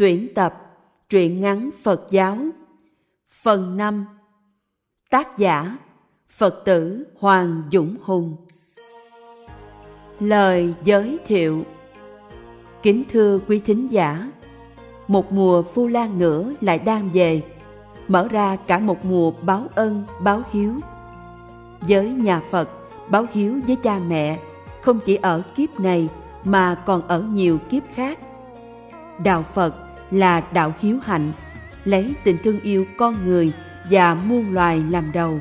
Tuyển tập Truyện ngắn Phật giáo. Phần 5 Tác giả Phật tử Hoàng Dũng Hùng. Lời giới thiệu. Kính thưa quý thính giả Một mùa Phu Lan nữa lại đang về. Mở ra cả một mùa báo ân, báo hiếu. Với nhà Phật, báo hiếu với cha mẹ Không chỉ ở kiếp này mà còn ở nhiều kiếp khác. Đạo Phật là đạo hiếu hạnh, lấy tình thương yêu con người và muôn loài làm đầu.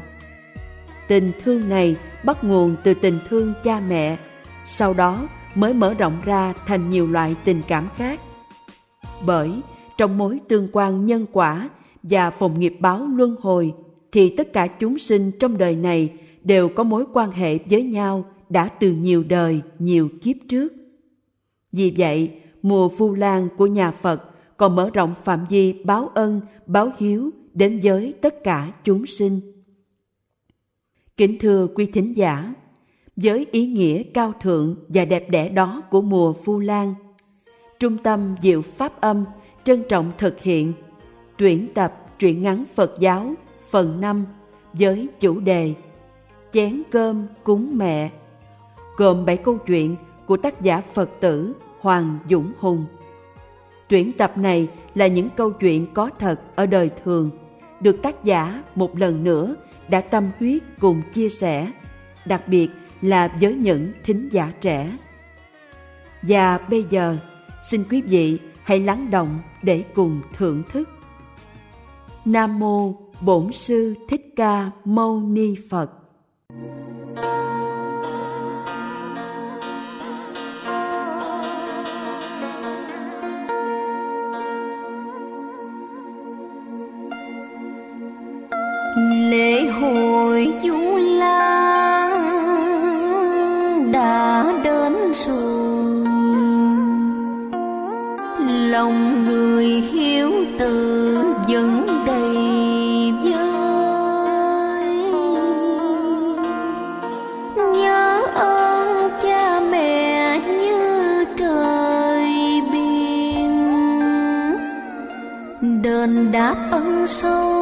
Tình thương này bắt nguồn từ tình thương cha mẹ, sau đó mới mở rộng ra thành nhiều loại tình cảm khác. Bởi trong mối tương quan nhân quả và phòng nghiệp báo luân hồi thì tất cả chúng sinh trong đời này đều có mối quan hệ với nhau đã từ nhiều đời, nhiều kiếp trước. Vì vậy, mùa Vu Lan của nhà Phật còn mở rộng phạm vi báo ân, báo hiếu đến với tất cả chúng sinh. Kính thưa quý thính giả, với ý nghĩa cao thượng và đẹp đẽ đó của mùa Phu Lan, Trung tâm Diệu Pháp Âm trân trọng thực hiện tuyển tập truyện ngắn Phật giáo phần 5 với chủ đề Chén cơm cúng mẹ gồm 7 câu chuyện của tác giả Phật tử Hoàng Dũng Hùng. Tuyển tập này là những câu chuyện có thật ở đời thường, được tác giả một lần nữa đã tâm huyết cùng chia sẻ, đặc biệt là với những thính giả trẻ. Và bây giờ, xin quý vị hãy lắng động để cùng thưởng thức. Nam mô Bổn sư Thích Ca Mâu Ni Phật. Lễ hội du lan đã đến rồi. Lòng người hiếu từ vẫn đầy vơi. Nhớ ơn cha mẹ như trời biển, đền đáp ân sâu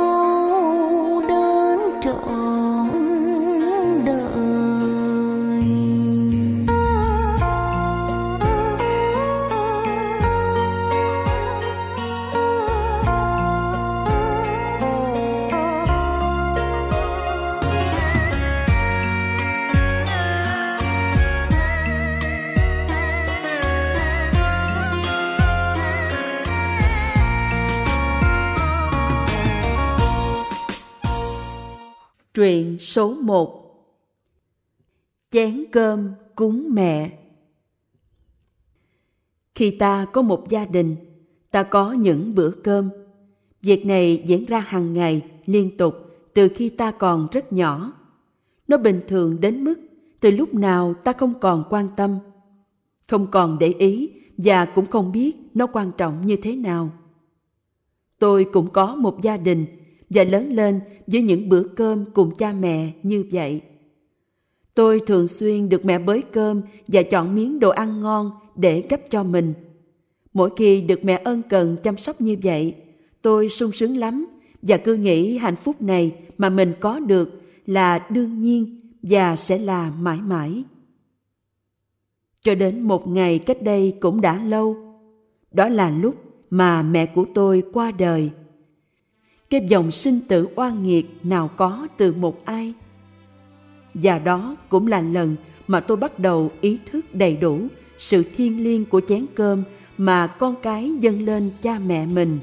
Truyện số 1 Chén cơm cúng mẹ Khi ta có một gia đình, ta có những bữa cơm. Việc này diễn ra hàng ngày, liên tục, từ khi ta còn rất nhỏ. Nó bình thường đến mức từ lúc nào ta không còn quan tâm, không còn để ý và cũng không biết nó quan trọng như thế nào. Tôi cũng có một gia đình và lớn lên với những bữa cơm cùng cha mẹ như vậy. Tôi thường xuyên được mẹ bới cơm và chọn miếng đồ ăn ngon để cấp cho mình. Mỗi khi được mẹ ân cần chăm sóc như vậy, tôi sung sướng lắm và cứ nghĩ hạnh phúc này mà mình có được là đương nhiên và sẽ là mãi mãi. Cho đến một ngày cách đây cũng đã lâu, đó là lúc mà mẹ của tôi qua đời cái dòng sinh tử oan nghiệt nào có từ một ai? Và đó cũng là lần mà tôi bắt đầu ý thức đầy đủ sự thiêng liêng của chén cơm mà con cái dâng lên cha mẹ mình.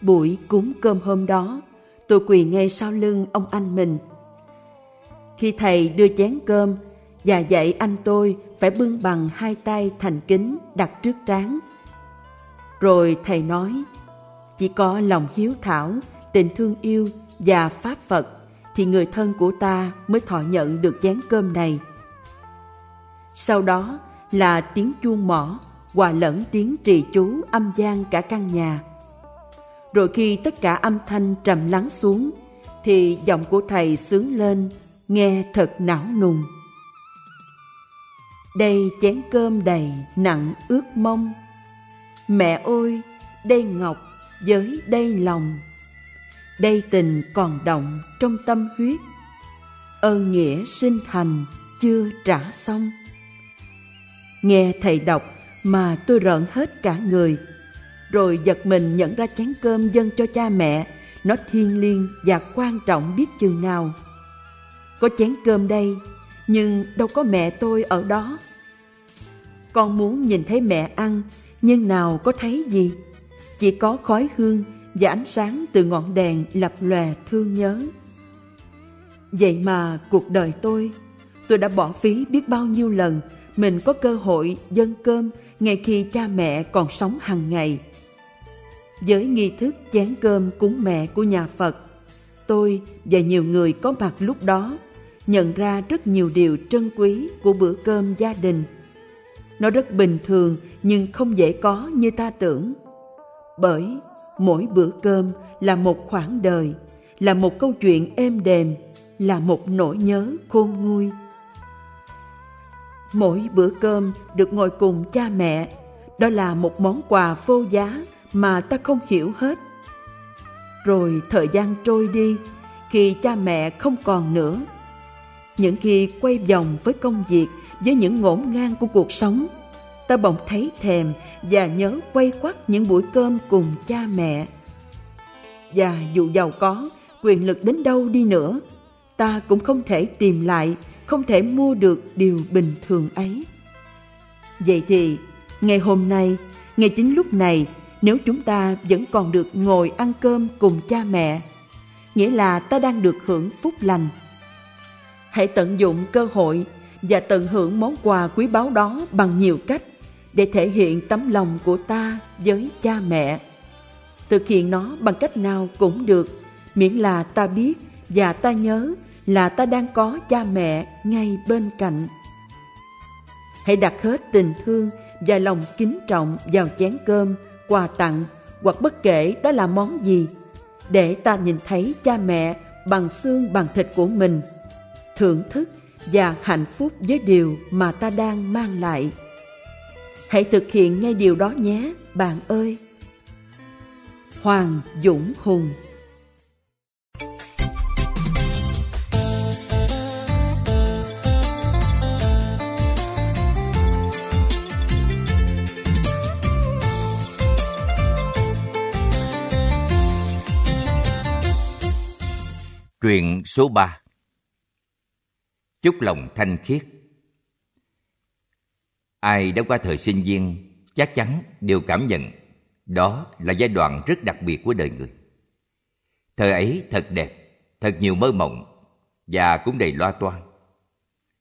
Buổi cúng cơm hôm đó, tôi quỳ ngay sau lưng ông anh mình. Khi thầy đưa chén cơm và dạy anh tôi phải bưng bằng hai tay thành kính đặt trước trán. Rồi thầy nói chỉ có lòng hiếu thảo tình thương yêu và pháp phật thì người thân của ta mới thọ nhận được chén cơm này. Sau đó là tiếng chuông mỏ hòa lẫn tiếng trì chú âm gian cả căn nhà. Rồi khi tất cả âm thanh trầm lắng xuống thì giọng của thầy sướng lên nghe thật não nùng. Đây chén cơm đầy nặng ướt mông Mẹ ơi, đây ngọc với đây lòng Đây tình còn động trong tâm huyết. Ơn nghĩa sinh thành chưa trả xong. Nghe thầy đọc mà tôi rợn hết cả người, Rồi giật mình nhận ra chén cơm dâng cho cha mẹ. Nó thiêng liêng và quan trọng biết chừng nào. Có chén cơm đây, Nhưng đâu có mẹ tôi ở đó. Con muốn nhìn thấy mẹ ăn, Nhưng nào có thấy gì? Chỉ có khói hương và ánh sáng từ ngọn đèn lập lòe thương nhớ Vậy mà cuộc đời tôi Tôi đã bỏ phí biết bao nhiêu lần mình có cơ hội dâng cơm ngay khi cha mẹ còn sống hàng ngày. Với nghi thức chén cơm cúng mẹ của nhà Phật, tôi và nhiều người có mặt lúc đó nhận ra rất nhiều điều trân quý của bữa cơm gia đình. Nó rất bình thường nhưng không dễ có như ta tưởng. Bởi mỗi bữa cơm là một khoảng đời, là một câu chuyện êm đềm, là một nỗi nhớ khôn nguôi Mỗi bữa cơm được ngồi cùng cha mẹ, đó là một món quà vô giá mà ta không hiểu hết. Rồi thời gian trôi đi, khi cha mẹ không còn nữa. Những khi quay vòng với công việc, với những ngổn ngang của cuộc sống, ta bỗng thấy thèm và nhớ quay quắt những buổi cơm cùng cha mẹ. Và dù giàu có, quyền lực đến đâu đi nữa, ta cũng không thể tìm lại không thể mua được điều bình thường ấy. Vậy thì, ngày hôm nay, ngày chính lúc này, nếu chúng ta vẫn còn được ngồi ăn cơm cùng cha mẹ, nghĩa là ta đang được hưởng phúc lành. Hãy tận dụng cơ hội và tận hưởng món quà quý báu đó bằng nhiều cách để thể hiện tấm lòng của ta với cha mẹ. Thực hiện nó bằng cách nào cũng được, miễn là ta biết và ta nhớ là ta đang có cha mẹ ngay bên cạnh. Hãy đặt hết tình thương và lòng kính trọng vào chén cơm, quà tặng hoặc bất kể đó là món gì, để ta nhìn thấy cha mẹ bằng xương bằng thịt của mình, thưởng thức và hạnh phúc với điều mà ta đang mang lại. Hãy thực hiện ngay điều đó nhé, bạn ơi. Hoàng Dũng Hùng. Truyện số 3 Chúc lòng thanh khiết. Ai đã qua thời sinh viên chắc chắn đều cảm nhận đó là giai đoạn rất đặc biệt của đời người. Thời ấy thật đẹp, thật nhiều mơ mộng và cũng đầy lo toan.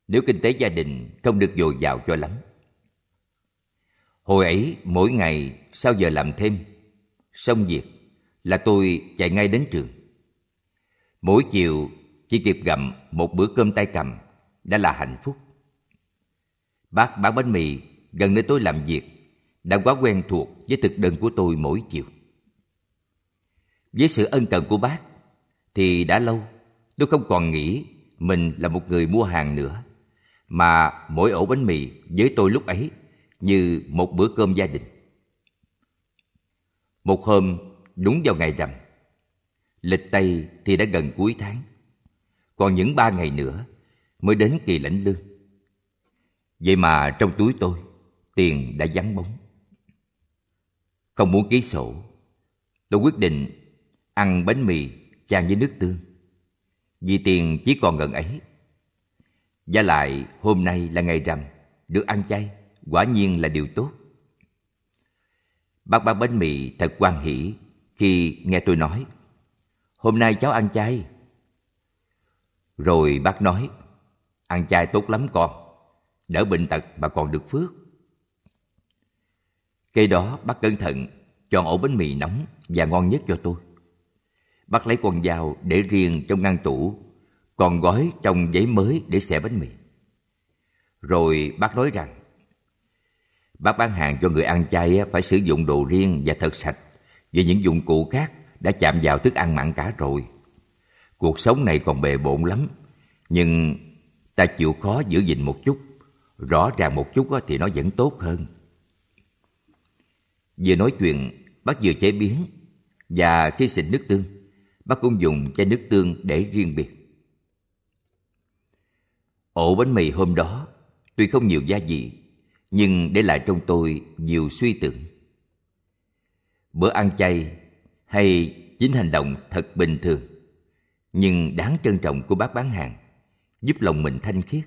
Nếu kinh tế gia đình không được dồi dào cho lắm. Hồi ấy mỗi ngày sau giờ làm thêm, xong việc là tôi chạy ngay đến trường Mỗi chiều chỉ kịp gặm một bữa cơm tay cầm đã là hạnh phúc. Bác bán bánh mì, gần nơi tôi làm việc, đã quá quen thuộc với thực đơn của tôi mỗi chiều. Với sự ân cần của bác, thì đã lâu, tôi không còn nghĩ mình là một người mua hàng nữa, mà mỗi ổ bánh mì với tôi lúc ấy như một bữa cơm gia đình. Một hôm, đúng vào ngày rằm, Lịch Tây thì đã gần cuối tháng. Còn những ba ngày nữa mới đến kỳ lãnh lương. Vậy mà trong túi tôi, tiền đã vắng bóng. Không muốn ký sổ, tôi quyết định ăn bánh mì chan với nước tương. Vì tiền chỉ còn gần ấy. Và lại hôm nay là ngày rằm, được ăn chay, quả nhiên là điều tốt. Bác bán bánh mì thật quan hỷ khi nghe tôi nói Hôm nay cháu ăn chay. Rồi bác nói, ăn chay tốt lắm con, đỡ bệnh tật mà còn được phước. Cây đó bác cẩn thận chọn ổ bánh mì nóng và ngon nhất cho tôi. Bác lấy con dao để riêng trong ngăn tủ, còn gói trong giấy mới để xẻ bánh mì. Rồi bác nói rằng, bác bán hàng cho người ăn chay phải sử dụng đồ riêng và thật sạch, vì những dụng cụ khác đã chạm vào thức ăn mặn cả rồi. Cuộc sống này còn bề bộn lắm, nhưng ta chịu khó giữ gìn một chút, rõ ràng một chút thì nó vẫn tốt hơn. Vừa nói chuyện, bác vừa chế biến và khi xịt nước tương, bác cũng dùng chai nước tương để riêng biệt. Ổ bánh mì hôm đó tuy không nhiều gia vị, nhưng để lại trong tôi nhiều suy tưởng. Bữa ăn chay hay chính hành động thật bình thường, nhưng đáng trân trọng của bác bán hàng, giúp lòng mình thanh khiết.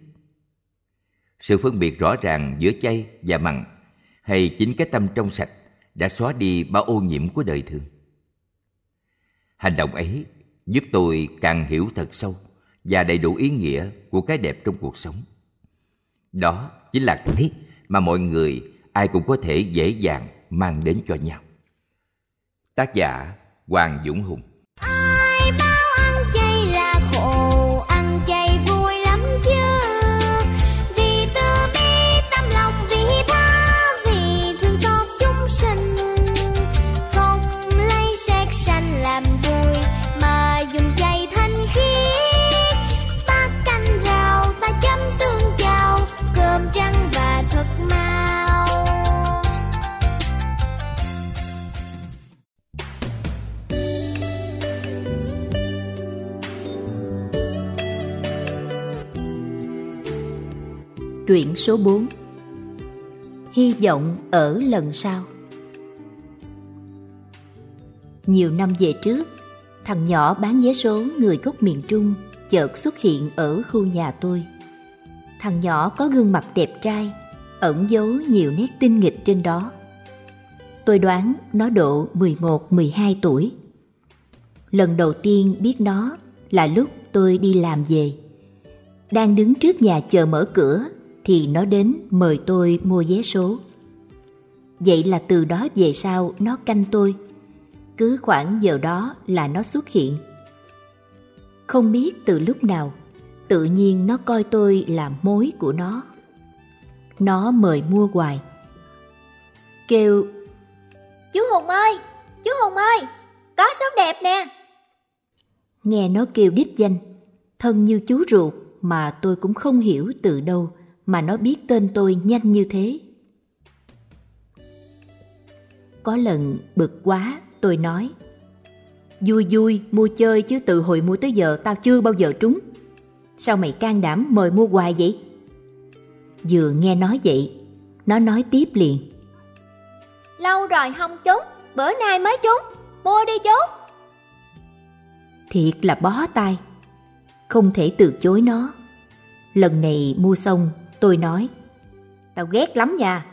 Sự phân biệt rõ ràng giữa chay và mặn, hay chính cái tâm trong sạch, đã xóa đi bao ô nhiễm của đời thường. Hành động ấy giúp tôi càng hiểu thật sâu và đầy đủ ý nghĩa của cái đẹp trong cuộc sống. Đó chính là cái mà mọi người, ai cũng có thể dễ dàng mang đến cho nhau. Tác giả Hoàng Dũng Hùng ai bao ăn chay là khổ, ăn chay vui lắm chứ Truyện số 4 Hy vọng ở lần sau Nhiều năm về trước, thằng nhỏ bán vé số người gốc miền Trung chợt xuất hiện ở khu nhà tôi. Thằng nhỏ có gương mặt đẹp trai, ẩn giấu nhiều nét tinh nghịch trên đó. Tôi đoán nó độ 11-12 tuổi. Lần đầu tiên biết nó là lúc tôi đi làm về. Đang đứng trước nhà chờ mở cửa thì nó đến mời tôi mua vé số. Vậy là từ đó về sau nó canh tôi. Cứ khoảng giờ đó là nó xuất hiện. Không biết từ lúc nào, tự nhiên nó coi tôi là mối của nó. Nó mời mua hoài. Kêu Chú Hùng ơi, chú Hùng ơi, có số đẹp nè. nghe nó kêu đích danh, thân như chú ruột mà tôi cũng không hiểu từ đâu mà nó biết tên tôi nhanh như thế. Có lần bực quá, tôi nói Vui vui, mua chơi chứ từ hồi mua tới giờ tao chưa bao giờ trúng. Sao mày can đảm mời mua hoài vậy? Vừa nghe nói vậy, nó nói tiếp liền. Lâu rồi không trúng, bữa nay mới trúng, mua đi chú. Thiệt là bó tay. Không thể từ chối nó. Lần này mua xong, tôi nói Tao ghét lắm nha.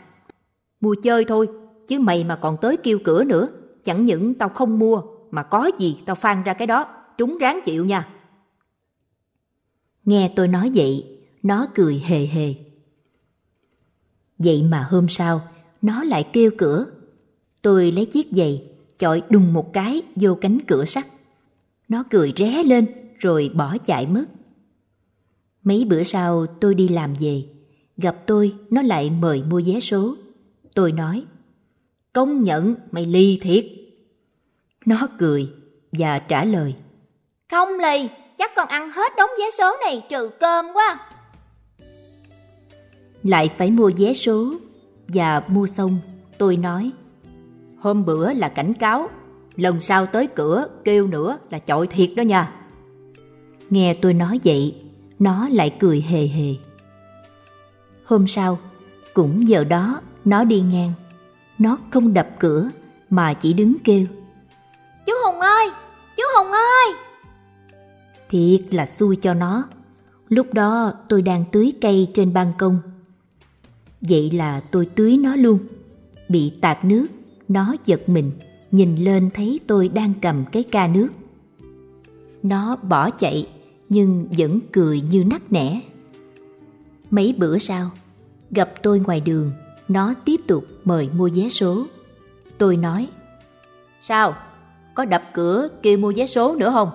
Mua chơi thôi, chứ mày mà còn tới kêu cửa nữa. Chẳng những tao không mua, mà có gì tao phan ra cái đó, trúng ráng chịu nha. Nghe tôi nói vậy, nó cười hề hề. Vậy mà hôm sau, nó lại kêu cửa. Tôi lấy chiếc giày, chọi đùng một cái vô cánh cửa sắt. Nó cười ré lên rồi bỏ chạy mất. Mấy bữa sau tôi đi làm về, gặp tôi nó lại mời mua vé số. Tôi nói, công nhận mày ly thiệt. Nó cười và trả lời, Không lì, chắc còn ăn hết đống vé số này trừ cơm quá. lại phải mua vé số và mua xong tôi nói hôm bữa là cảnh cáo lần sau tới cửa kêu nữa là chọi thiệt đó nha nghe tôi nói vậy nó lại cười hề hề hôm sau cũng giờ đó nó đi ngang nó không đập cửa mà chỉ đứng kêu Chú Hùng ơi, chú Hùng ơi. Thiệt là xui cho nó. Lúc đó tôi đang tưới cây trên ban công. Vậy là tôi tưới nó luôn. Bị tạt nước, nó giật mình, nhìn lên thấy tôi đang cầm cái ca nước. Nó bỏ chạy, nhưng vẫn cười như nắc nẻ. Mấy bữa sau, gặp tôi ngoài đường, nó tiếp tục mời mua vé số. Tôi nói, Sao? Có đập cửa kêu mua vé số nữa không?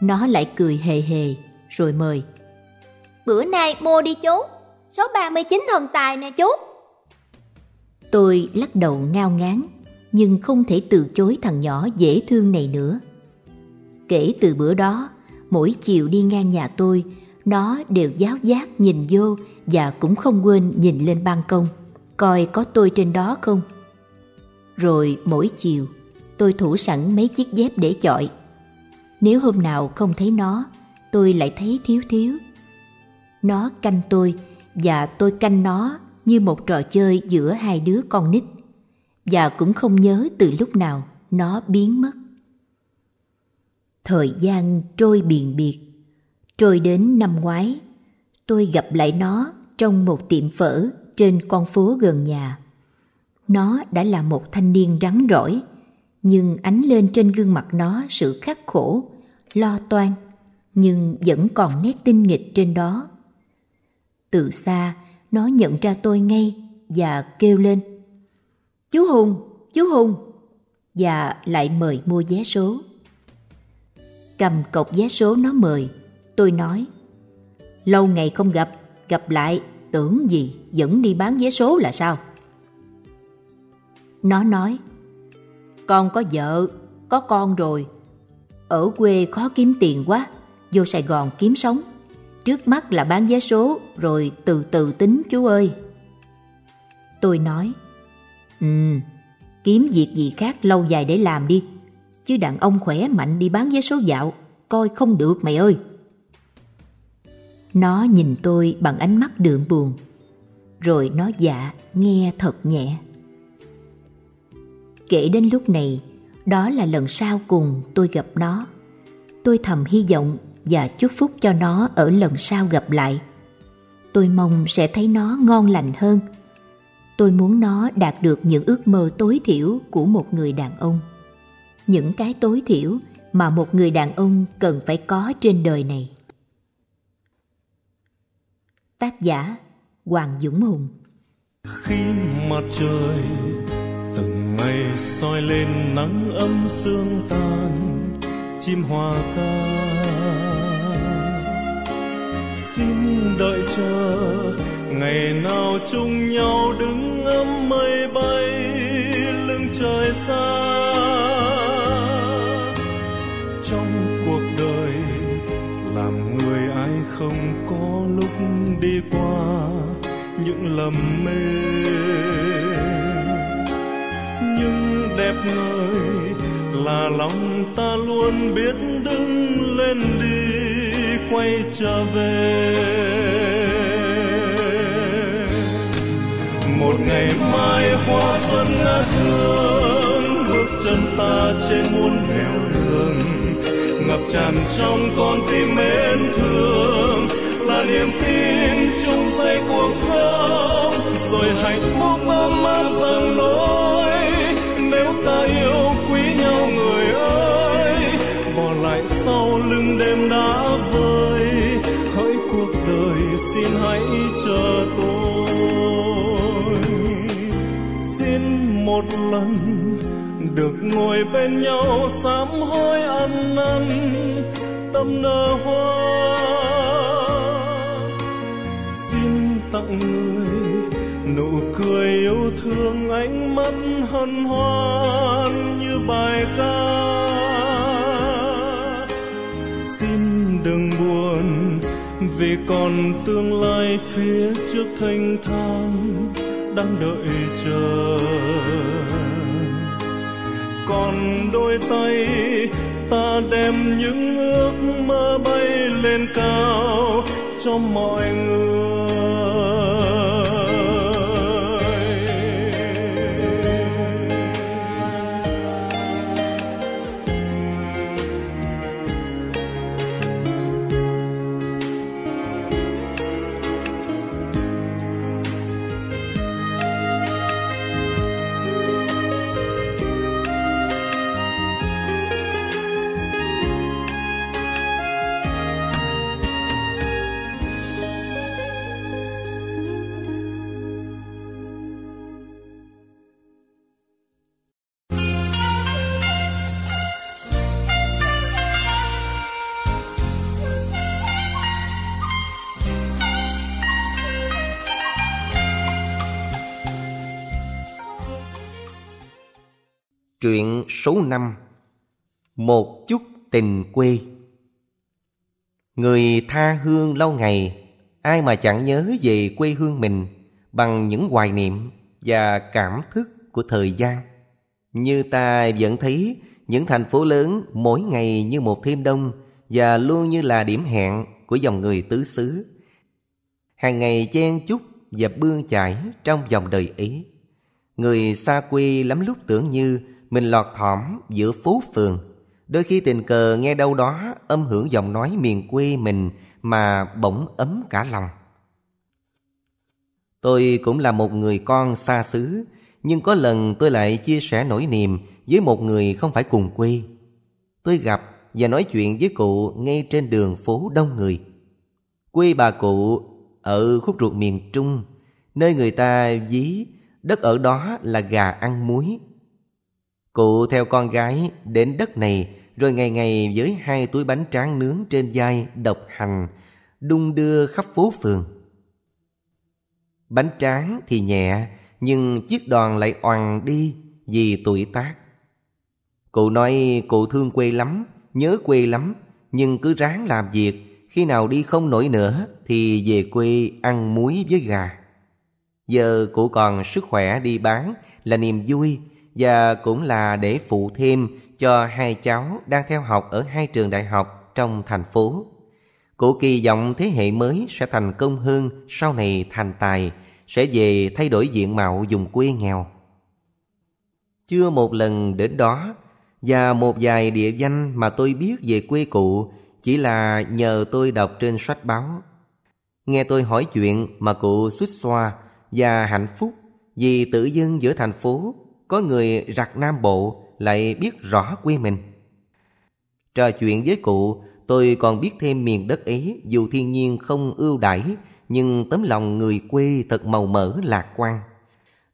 Nó lại cười hề hề, rồi mời. Bữa nay mua đi chú. Số 39 thần tài nè chú. Tôi lắc đầu ngao ngán, nhưng không thể từ chối thằng nhỏ dễ thương này nữa. Kể từ bữa đó, mỗi chiều đi ngang nhà tôi, nó đều giáo giác nhìn vô và cũng không quên nhìn lên ban công, coi có tôi trên đó không. rồi mỗi chiều tôi thủ sẵn mấy chiếc dép để chọi. Nếu hôm nào không thấy nó, tôi lại thấy thiếu thiếu. Nó canh tôi và tôi canh nó như một trò chơi giữa hai đứa con nít và cũng không nhớ từ lúc nào nó biến mất. Thời gian trôi biền biệt, trôi đến năm ngoái, tôi gặp lại nó trong một tiệm phở trên con phố gần nhà. Nó đã là một thanh niên rắn rỏi, nhưng ánh lên trên gương mặt nó sự khắc khổ, lo toan, nhưng vẫn còn nét tinh nghịch trên đó. Từ xa, nó nhận ra tôi ngay và kêu lên. Chú Hùng, chú Hùng! Và lại mời mua vé số. Cầm cọc vé số nó mời, tôi nói. Lâu ngày không gặp, gặp lại, tưởng gì vẫn đi bán vé số là sao? Nó nói, con có vợ, có con rồi. Ở quê khó kiếm tiền quá, vô Sài Gòn kiếm sống. Trước mắt là bán vé số rồi từ từ tính chú ơi. Tôi nói, Ừ, kiếm việc gì khác lâu dài để làm đi. Chứ đàn ông khỏe mạnh đi bán vé số dạo, coi không được mày ơi. Nó nhìn tôi bằng ánh mắt đượm buồn, rồi nó dạ nghe thật nhẹ. Kể đến lúc này, đó là lần sau cùng tôi gặp nó. Tôi thầm hy vọng và chúc phúc cho nó ở lần sau gặp lại. Tôi mong sẽ thấy nó ngon lành hơn. Tôi muốn nó đạt được những ước mơ tối thiểu của một người đàn ông. Những cái tối thiểu mà một người đàn ông cần phải có trên đời này. Tác giả Hoàng Dũng Hùng. Khi mặt trời từng ngày soi lên nắng ấm sương tan, chim hòa ca. Xin đợi chờ ngày nào chung nhau đứng ấm mây bay, lưng trời xa. Lầm mê. Nhưng đẹp ngời là lòng ta luôn biết đứng lên đi, quay trở về. Một ngày mai hoa xuân ngát hương bước chân ta trên muôn nẻo đường, ngập tràn trong con tim mến thương niềm tin chung xây cuộc sống. Rồi hạnh phúc ấm áp dâng lối nếu ta yêu quý nhau người ơi, bỏ lại sau lưng đêm đã vơi hỡi cuộc đời xin hãy chờ tôi. Xin một lần được ngồi bên nhau sám hối ăn năn, tâm nở hoa người. Nụ cười yêu thương ánh mắt hân hoan như bài ca. Xin đừng buồn, vì còn tương lai phía trước thanh thang đang đợi chờ. Còn đôi tay ta đem những ước mơ bay lên cao cho mọi người. Số 5 Một chút tình quê Người tha hương lâu ngày, Ai mà chẳng nhớ về quê hương mình Bằng những hoài niệm và cảm thức của thời gian Như ta vẫn thấy, những thành phố lớn mỗi ngày như một thêm đông và luôn như là điểm hẹn của dòng người tứ xứ. Hàng ngày chen chúc và bươn chải trong dòng đời ấy. Người xa quê lắm lúc tưởng như mình lọt thỏm giữa phố phường. Đôi khi tình cờ nghe đâu đó âm hưởng giọng nói miền quê mình mà bỗng ấm cả lòng. Tôi cũng là một người con xa xứ, nhưng có lần tôi lại chia sẻ nỗi niềm với một người không phải cùng quê. Tôi gặp và nói chuyện với cụ ngay trên đường phố đông người. Quê bà cụ ở khúc ruột miền Trung, nơi người ta ví đất ở đó là gà ăn muối. Cụ theo con gái đến đất này rồi ngày ngày với hai túi bánh tráng nướng trên vai độc hành, đung đưa khắp phố phường. Bánh tráng thì nhẹ, nhưng chiếc đòn lại oằn đi vì tuổi tác. Cụ nói cụ thương quê lắm, nhớ quê lắm, nhưng cứ ráng làm việc, khi nào đi không nổi nữa thì về quê ăn muối với gà. Giờ cụ còn sức khỏe đi bán là niềm vui và cũng là để phụ thêm cho hai cháu đang theo học ở hai trường đại học trong thành phố. Cụ kỳ vọng thế hệ mới sẽ thành công hơn sau này thành tài, sẽ về thay đổi diện mạo vùng quê nghèo. Chưa một lần đến đó, và một vài địa danh mà tôi biết về quê cụ chỉ là nhờ tôi đọc trên sách báo. Nghe tôi hỏi chuyện mà cụ xuất xoa và hạnh phúc vì tự dưng giữa thành phố có người rặt Nam Bộ lại biết rõ quê mình. Trò chuyện với cụ, tôi còn biết thêm miền đất ấy dù thiên nhiên không ưu đãi nhưng tấm lòng người quê thật màu mỡ lạc quan.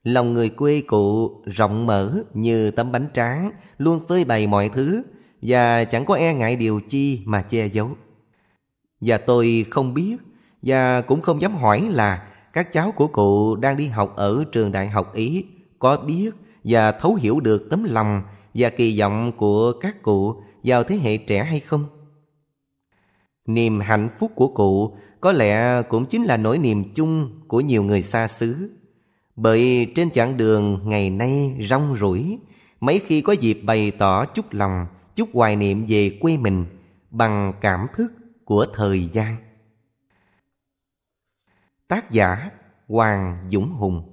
Lòng người quê cụ rộng mở như tấm bánh tráng, luôn phơi bày mọi thứ và chẳng có e ngại điều chi mà che giấu. Và tôi không biết và cũng không dám hỏi là các cháu của cụ đang đi học ở trường đại học Ý có biết và thấu hiểu được tấm lòng và kỳ vọng của các cụ vào thế hệ trẻ hay không? Niềm hạnh phúc của cụ có lẽ cũng chính là nỗi niềm chung của nhiều người xa xứ. Bởi trên chặng đường ngày nay rong rủi, mấy khi có dịp bày tỏ chút lòng, chút hoài niệm về quê mình bằng cảm thức của thời gian. Tác giả Hoàng Dũng Hùng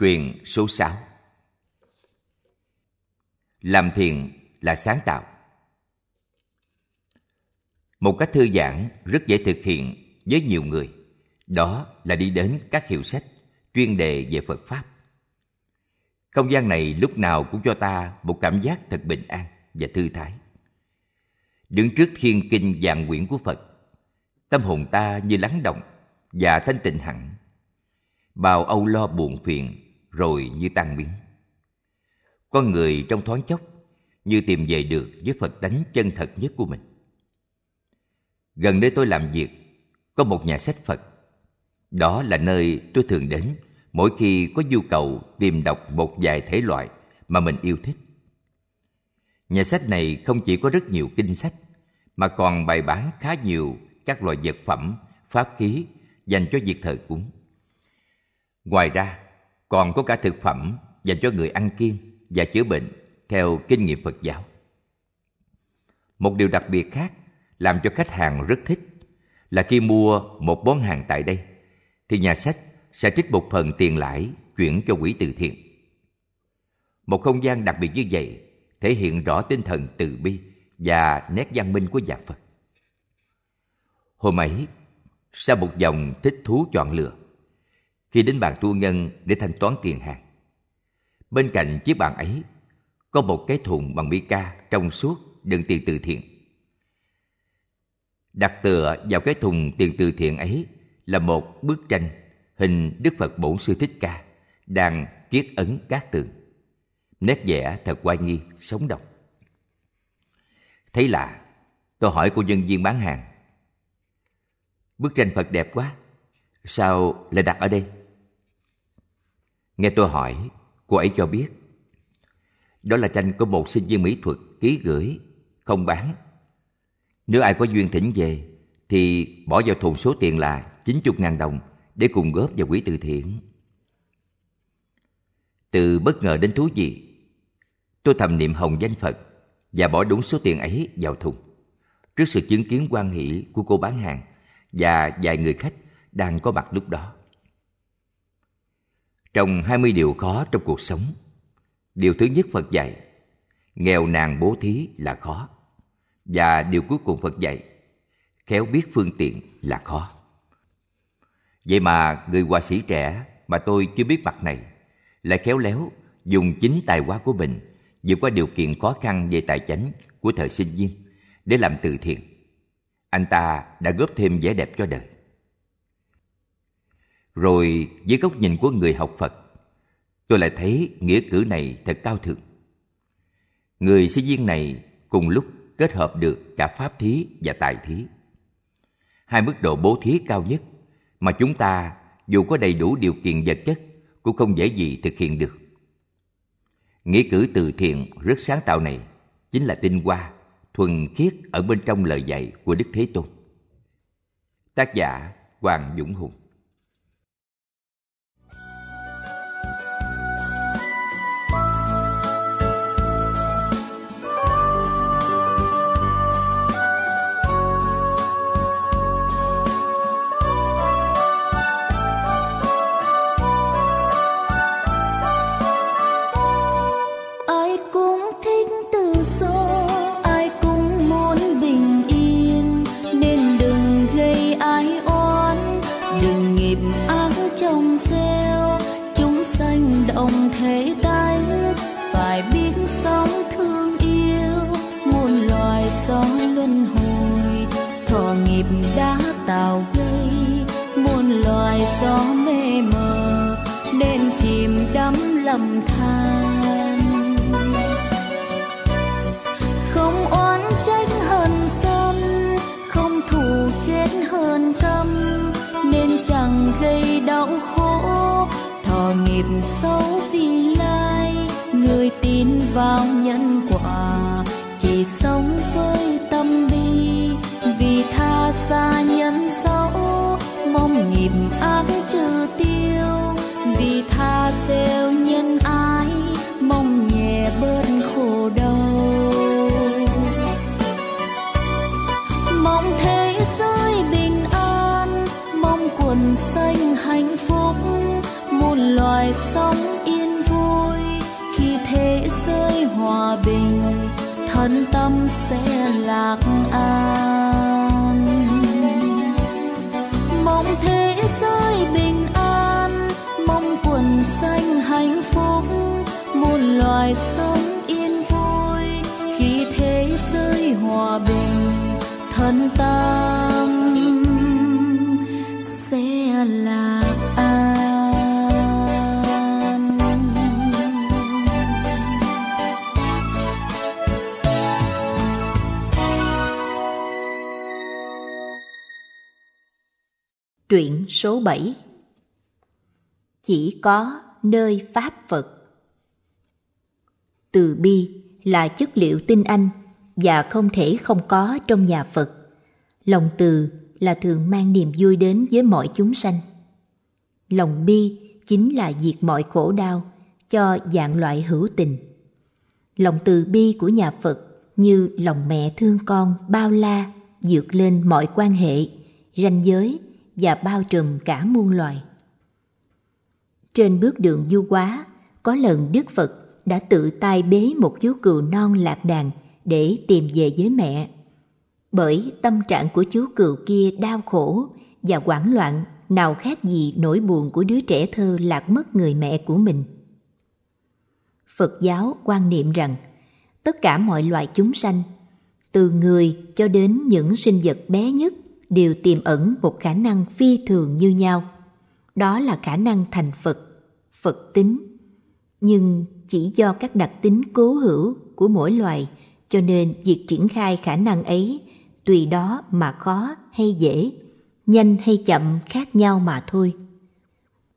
truyền số 6 Làm thiền là sáng tạo. Một cách thư giãn, rất dễ thực hiện với nhiều người. Đó là đi đến các hiệu sách, chuyên đề về Phật Pháp. Không gian này lúc nào cũng cho ta một cảm giác thật bình an và thư thái. Đứng trước thiên kinh vàng quyển của Phật, Tâm hồn ta như lắng động và thanh tịnh hẳn. Bao âu lo buồn phiền rồi như tan biến. Con người trong thoáng chốc như tìm về được với Phật tánh chân thật nhất của mình. Gần nơi tôi làm việc có một nhà sách Phật. Đó là nơi tôi thường đến mỗi khi có nhu cầu tìm đọc một vài thể loại mà mình yêu thích. Nhà sách này không chỉ có rất nhiều kinh sách mà còn bày bán khá nhiều các loại vật phẩm, pháp khí dành cho việc thờ cúng. Ngoài ra, còn có cả thực phẩm dành cho người ăn kiêng và chữa bệnh theo kinh nghiệm Phật giáo. Một điều đặc biệt khác làm cho khách hàng rất thích là khi mua một món hàng tại đây thì nhà sách sẽ trích một phần tiền lãi chuyển cho quỹ từ thiện. Một không gian đặc biệt như vậy thể hiện rõ tinh thần từ bi và nét văn minh của nhà Phật. Hôm ấy, sau một dòng thích thú chọn lựa, khi đến bàn tu nhân để thanh toán tiền hàng. Bên cạnh chiếc bàn ấy có một cái thùng bằng mica trong suốt đựng tiền từ thiện. Đặt tựa vào cái thùng tiền từ thiện ấy là một bức tranh hình Đức Phật Bổn Sư Thích Ca đang kiết ấn các tường. Nét vẽ thật oai nghi, sống động. Thấy lạ, tôi hỏi cô nhân viên bán hàng. Bức tranh Phật đẹp quá, sao lại đặt ở đây? Nghe tôi hỏi, cô ấy cho biết. Đó là tranh của một sinh viên mỹ thuật ký gửi, không bán. Nếu ai có duyên thỉnh về, thì bỏ vào thùng số tiền là 90.000 đồng để cùng góp vào quỹ từ thiện. Từ bất ngờ đến thú vị, tôi thầm niệm hồng danh Phật và bỏ đúng số tiền ấy vào thùng. Trước sự chứng kiến quan hỷ của cô bán hàng và vài người khách đang có mặt lúc đó. Trong 20 điều khó trong cuộc sống, điều thứ nhất Phật dạy, nghèo nàn bố thí là khó. Và điều cuối cùng Phật dạy, khéo biết phương tiện là khó. Vậy mà người họa sĩ trẻ mà tôi chưa biết mặt này lại khéo léo dùng chính tài hoa của mình vượt qua điều kiện khó khăn về tài chánh của thời sinh viên để làm từ thiện. Anh ta đã góp thêm vẻ đẹp cho đời. Rồi với góc nhìn của người học Phật, tôi lại thấy nghĩa cử này thật cao thượng. Người sinh viên này cùng lúc kết hợp được cả pháp thí và tài thí. Hai mức độ bố thí cao nhất mà chúng ta dù có đầy đủ điều kiện vật chất cũng không dễ gì thực hiện được. Nghĩa cử từ thiện rất sáng tạo này chính là tinh hoa, thuần khiết ở bên trong lời dạy của Đức Thế Tôn. Tác giả Hoàng Dũng Hùng sâu Truyện số 7 Chỉ có nơi Pháp Phật Từ bi là chất liệu tinh anh và không thể không có trong nhà Phật. Lòng từ là thường mang niềm vui đến với mọi chúng sanh. Lòng bi chính là diệt mọi khổ đau cho dạng loại hữu tình. Lòng từ bi của nhà Phật như lòng mẹ thương con bao la dược lên mọi quan hệ, ranh giới và bao trùm cả muôn loài. Trên bước đường du quá, có lần Đức Phật đã tự tay bế một chú cừu non lạc đàn để tìm về với mẹ. Bởi tâm trạng của chú cừu kia đau khổ và hoảng loạn nào khác gì nỗi buồn của đứa trẻ thơ lạc mất người mẹ của mình. Phật giáo quan niệm rằng tất cả mọi loài chúng sanh, từ người cho đến những sinh vật bé nhất đều tiềm ẩn một khả năng phi thường như nhau. Đó là khả năng thành Phật, Phật tính. Nhưng chỉ do các đặc tính cố hữu của mỗi loài cho nên việc triển khai khả năng ấy tùy đó mà khó hay dễ nhanh hay chậm khác nhau mà thôi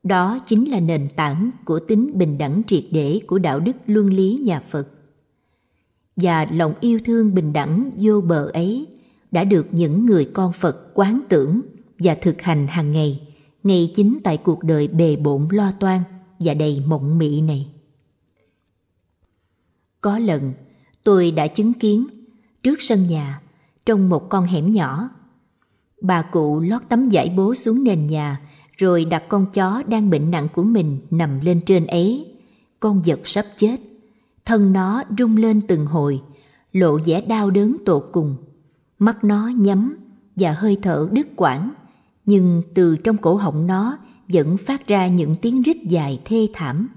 đó chính là nền tảng của tính bình đẳng triệt để của đạo đức luân lý nhà phật và lòng yêu thương bình đẳng vô bờ ấy đã được những người con phật quán tưởng và thực hành hàng ngày, ngay chính tại cuộc đời bề bộn lo toan và đầy mộng mị này. Có lần, tôi đã chứng kiến, trước sân nhà, trong một con hẻm nhỏ, bà cụ lót tấm vải bố xuống nền nhà, rồi đặt con chó đang bệnh nặng của mình nằm lên trên ấy. Con vật sắp chết, thân nó rung lên từng hồi, lộ vẻ đau đớn tột cùng mắt nó nhắm và hơi thở đứt quãng, nhưng từ trong cổ họng nó vẫn phát ra những tiếng rít dài thê thảm.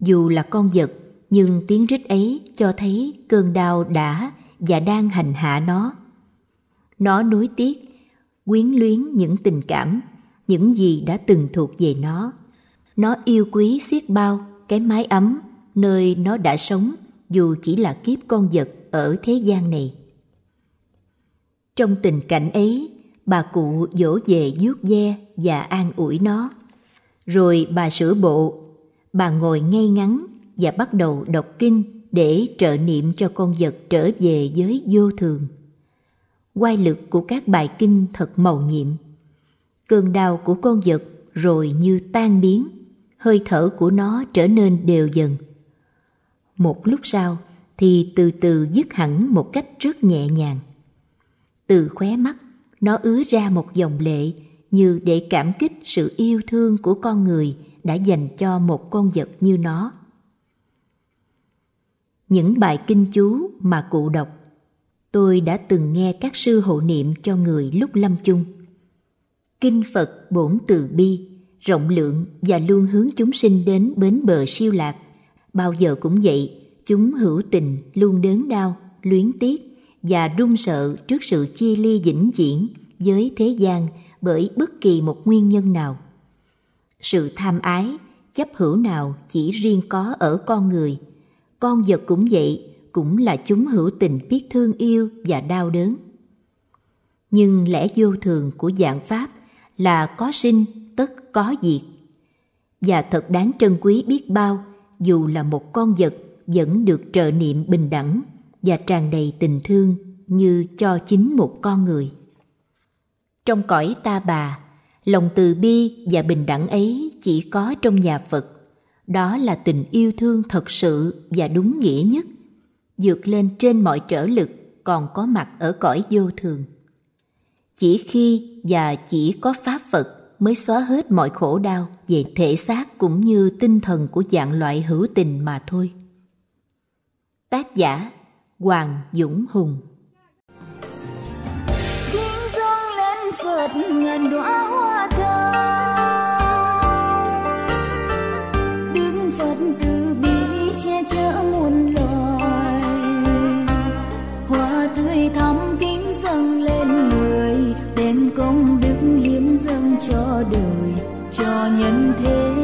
Dù là con vật, nhưng tiếng rít ấy cho thấy cơn đau đã và đang hành hạ nó. Nó nuối tiếc, quyến luyến những tình cảm, những gì đã từng thuộc về nó. Nó yêu quý xiết bao cái mái ấm nơi nó đã sống dù chỉ là kiếp con vật ở thế gian này trong tình cảnh ấy, bà cụ dỗ về vuốt ve và an ủi nó. Rồi bà sửa bộ. Bà ngồi ngay ngắn và bắt đầu đọc kinh để trợ niệm cho con vật trở về với vô thường. Quay lực của các bài kinh thật màu nhiệm. Cơn đau của con vật rồi như tan biến, hơi thở của nó trở nên đều dần. Một lúc sau thì từ từ dứt hẳn một cách rất nhẹ nhàng từ khóe mắt, nó ứa ra một dòng lệ như để cảm kích sự yêu thương của con người đã dành cho một con vật như nó. Những bài kinh chú mà cụ đọc, tôi đã từng nghe các sư hộ niệm cho người lúc lâm chung. Kinh phật bổn từ bi rộng lượng và luôn hướng chúng sinh đến bến bờ siêu lạc. Bao giờ cũng vậy, chúng hữu tình, luôn đớn đau, luyến tiếc và run sợ trước sự chia ly vĩnh viễn với thế gian bởi bất kỳ một nguyên nhân nào. Sự tham ái chấp hữu nào chỉ riêng có ở con người. Con vật cũng vậy, cũng là chúng hữu tình biết thương yêu và đau đớn. Nhưng lẽ vô thường của dạng pháp là có sinh, tất có diệt. Và thật đáng trân quý biết bao, dù là một con vật vẫn được trợ niệm bình đẳng và tràn đầy tình thương như cho chính một con người. Trong cõi ta bà, lòng từ bi và bình đẳng ấy chỉ có trong nhà phật. Đó là tình yêu thương thật sự và đúng nghĩa nhất. Vượt lên trên mọi trở lực còn có mặt ở cõi vô thường. Chỉ khi và chỉ có pháp phật mới xóa hết mọi khổ đau về thể xác cũng như tinh thần của dạng loại hữu tình mà thôi. Tác giả hoàng dũng hùng. Kính dâng lên phật ngàn đóa hoa thơm đức phật từ bi che chở muôn loài. Hoa tươi thắm kính dâng lên người đem công đức hiến dâng cho đời, cho nhân thế.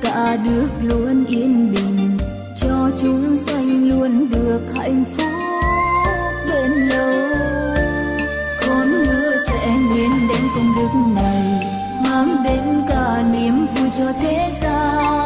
Cả được luôn yên bình, cho chúng sanh luôn được hạnh phúc bên lâu. Con hứa sẽ nguyện đến công đức này, mang đến cả niềm vui cho thế gian.